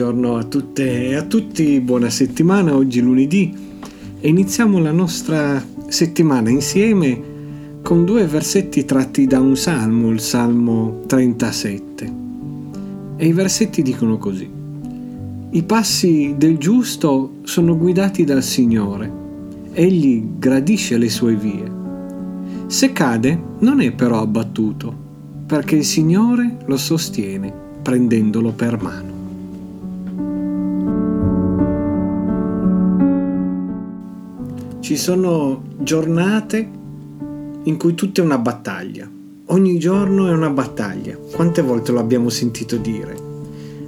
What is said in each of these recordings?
buongiorno a tutte e a tutti, buona settimana, oggi lunedì e iniziamo la nostra settimana insieme con due versetti tratti da un salmo, il Salmo 37. E i versetti dicono così. I passi del giusto sono guidati dal Signore, egli gradisce le sue vie. Se cade non è però abbattuto, perché il Signore lo sostiene prendendolo per mano. Ci sono giornate in cui tutto è una battaglia. Ogni giorno è una battaglia. Quante volte lo abbiamo sentito dire?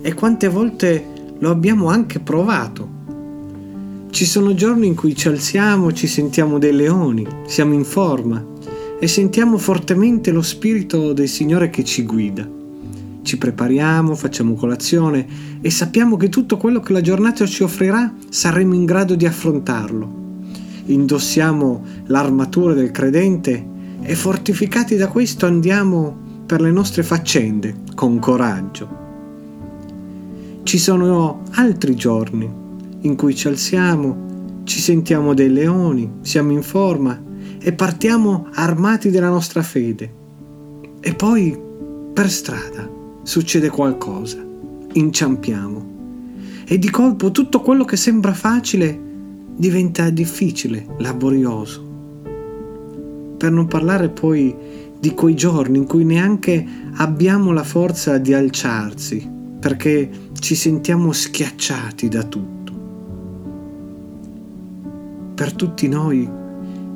E quante volte lo abbiamo anche provato? Ci sono giorni in cui ci alziamo, ci sentiamo dei leoni, siamo in forma e sentiamo fortemente lo spirito del Signore che ci guida. Ci prepariamo, facciamo colazione e sappiamo che tutto quello che la giornata ci offrirà saremo in grado di affrontarlo indossiamo l'armatura del credente e fortificati da questo andiamo per le nostre faccende con coraggio. Ci sono altri giorni in cui ci alziamo, ci sentiamo dei leoni, siamo in forma e partiamo armati della nostra fede. E poi per strada succede qualcosa, inciampiamo e di colpo tutto quello che sembra facile diventa difficile, laborioso. Per non parlare poi di quei giorni in cui neanche abbiamo la forza di alzarsi, perché ci sentiamo schiacciati da tutto. Per tutti noi,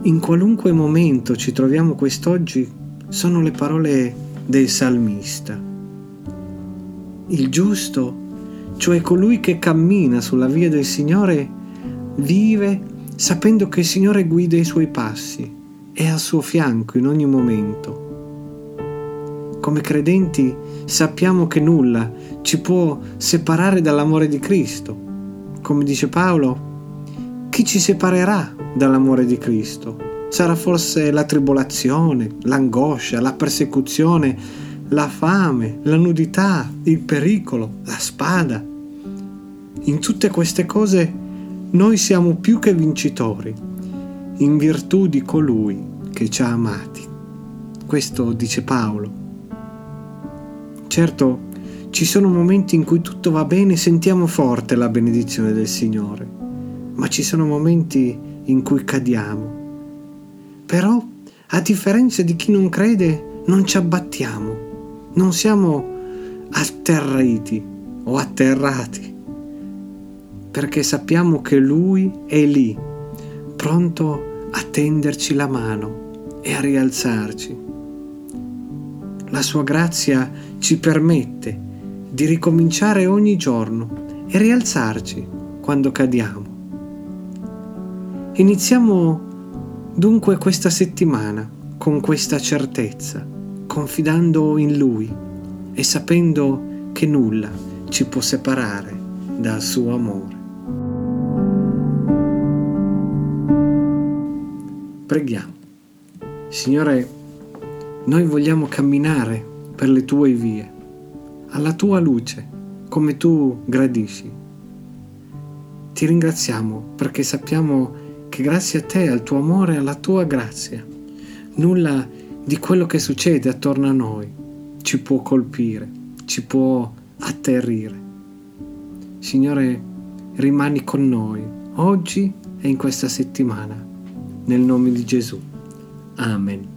in qualunque momento ci troviamo quest'oggi, sono le parole del salmista. Il giusto, cioè colui che cammina sulla via del Signore, vive sapendo che il Signore guida i suoi passi, è al suo fianco in ogni momento. Come credenti sappiamo che nulla ci può separare dall'amore di Cristo. Come dice Paolo, chi ci separerà dall'amore di Cristo? Sarà forse la tribolazione, l'angoscia, la persecuzione, la fame, la nudità, il pericolo, la spada. In tutte queste cose noi siamo più che vincitori in virtù di colui che ci ha amati. Questo dice Paolo. Certo, ci sono momenti in cui tutto va bene e sentiamo forte la benedizione del Signore, ma ci sono momenti in cui cadiamo. Però, a differenza di chi non crede, non ci abbattiamo, non siamo atterriti o atterrati perché sappiamo che Lui è lì, pronto a tenderci la mano e a rialzarci. La sua grazia ci permette di ricominciare ogni giorno e rialzarci quando cadiamo. Iniziamo dunque questa settimana con questa certezza, confidando in Lui e sapendo che nulla ci può separare dal suo amore. Preghiamo. Signore, noi vogliamo camminare per le tue vie, alla tua luce, come tu gradisci. Ti ringraziamo perché sappiamo che grazie a te, al tuo amore alla tua grazia, nulla di quello che succede attorno a noi ci può colpire, ci può atterrire. Signore, rimani con noi oggi e in questa settimana nel nome di Gesù. Amen.